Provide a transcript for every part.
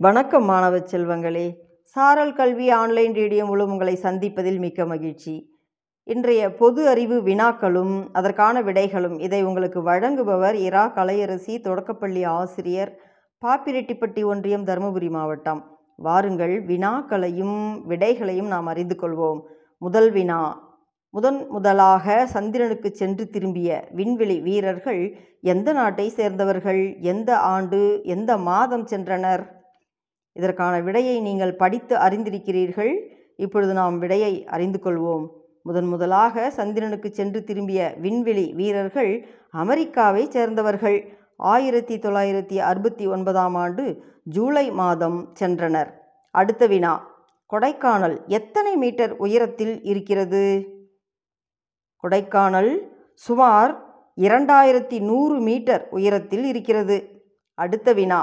வணக்கம் மாணவ செல்வங்களே. சாரல் கல்வி ஆன்லைன் ரேடியோ மூலம் உங்களை சந்திப்பதில் மிக்க மகிழ்ச்சி. இன்றைய பொது அறிவு வினாக்களும் அதற்கான விடைகளும் இதை உங்களுக்கு வழங்குபவர் இரா. கலையரசி தொடக்கப்பள்ளி ஆசிரியர் பாப்பிரெட்டிப்பட்டி ஒன்றியம் தருமபுரி மாவட்டம். வாருங்கள் வினாக்களையும் விடைகளையும் நாம் அறிந்து கொள்வோம். முதல் வினா. முதன் முதலாக சந்திரனுக்கு சென்று திரும்பிய விண்வெளி வீரர்கள் எந்த நாட்டை சேர்ந்தவர்கள்? எந்த ஆண்டு? எந்த மாதம் சென்றனர்? இதற்கான விடையை நீங்கள் படித்து அறிந்திருக்கிறீர்கள். இப்பொழுது நாம் விடையை அறிந்து கொள்வோம். முதன் முதலாக சந்திரனுக்கு சென்று திரும்பிய விண்வெளி வீரர்கள் அமெரிக்காவை சேர்ந்தவர்கள். ஆயிரத்தி தொள்ளாயிரத்தி அறுபத்தி ஒன்பதாம் ஆண்டு ஜூலை மாதம் சென்றனர். அடுத்த வினா கொடைக்கானல் எத்தனை மீட்டர் உயரத்தில் இருக்கிறது? கொடைக்கானல் சுமார் இரண்டாயிரத்தி நூறு மீட்டர் உயரத்தில் இருக்கிறது. அடுத்த வினா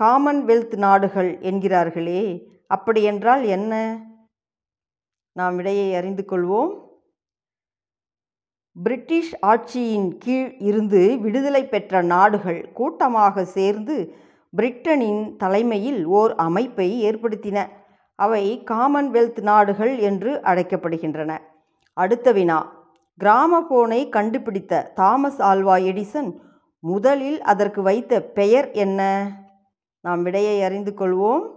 காமன்வெல்த் நாடுகள் என்கிறார்களே அப்படியென்றால் என்ன? நாம் விடையை அறிந்து கொள்வோம். பிரிட்டிஷ் ஆட்சியின் கீழ் இருந்து விடுதலை பெற்ற நாடுகள் கூட்டமாக சேர்ந்து பிரிட்டனின் தலைமையில் ஓர் அமைப்பை ஏற்படுத்தின. அவை காமன்வெல்த் நாடுகள் என்று அழைக்கப்படுகின்றன. அடுத்த வினா. கிராமபோனை கண்டுபிடித்த தாமஸ் ஆல்வா எடிசன் முதலில் அதற்கு வைத்த பெயர் என்ன? நாம் விடையை அறிந்து கொள்வோம்.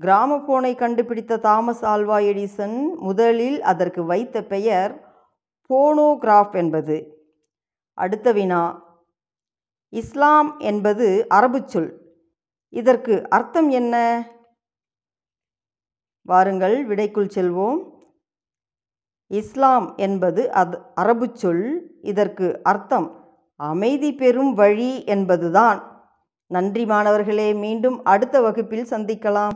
கிராமபோனை கண்டுபிடித்த தாமஸ் ஆல்வா எடிசன் முதலில் அதற்கு வைத்த பெயர் போனோகிராஃப் என்பது. அடுத்த வினா இஸ்லாம் என்பது அரபு சொல். இதற்கு அர்த்தம் என்ன? வாருங்கள் விடைக்குள் செல்வோம். இஸ்லாம் என்பது அது அரபு சொல். இதற்கு அர்த்தம் அமைதி பெறும் வழி என்பதுதான். நன்றி மாணவர்களே மீண்டும் அடுத்த வகுப்பில் சந்திக்கலாம்.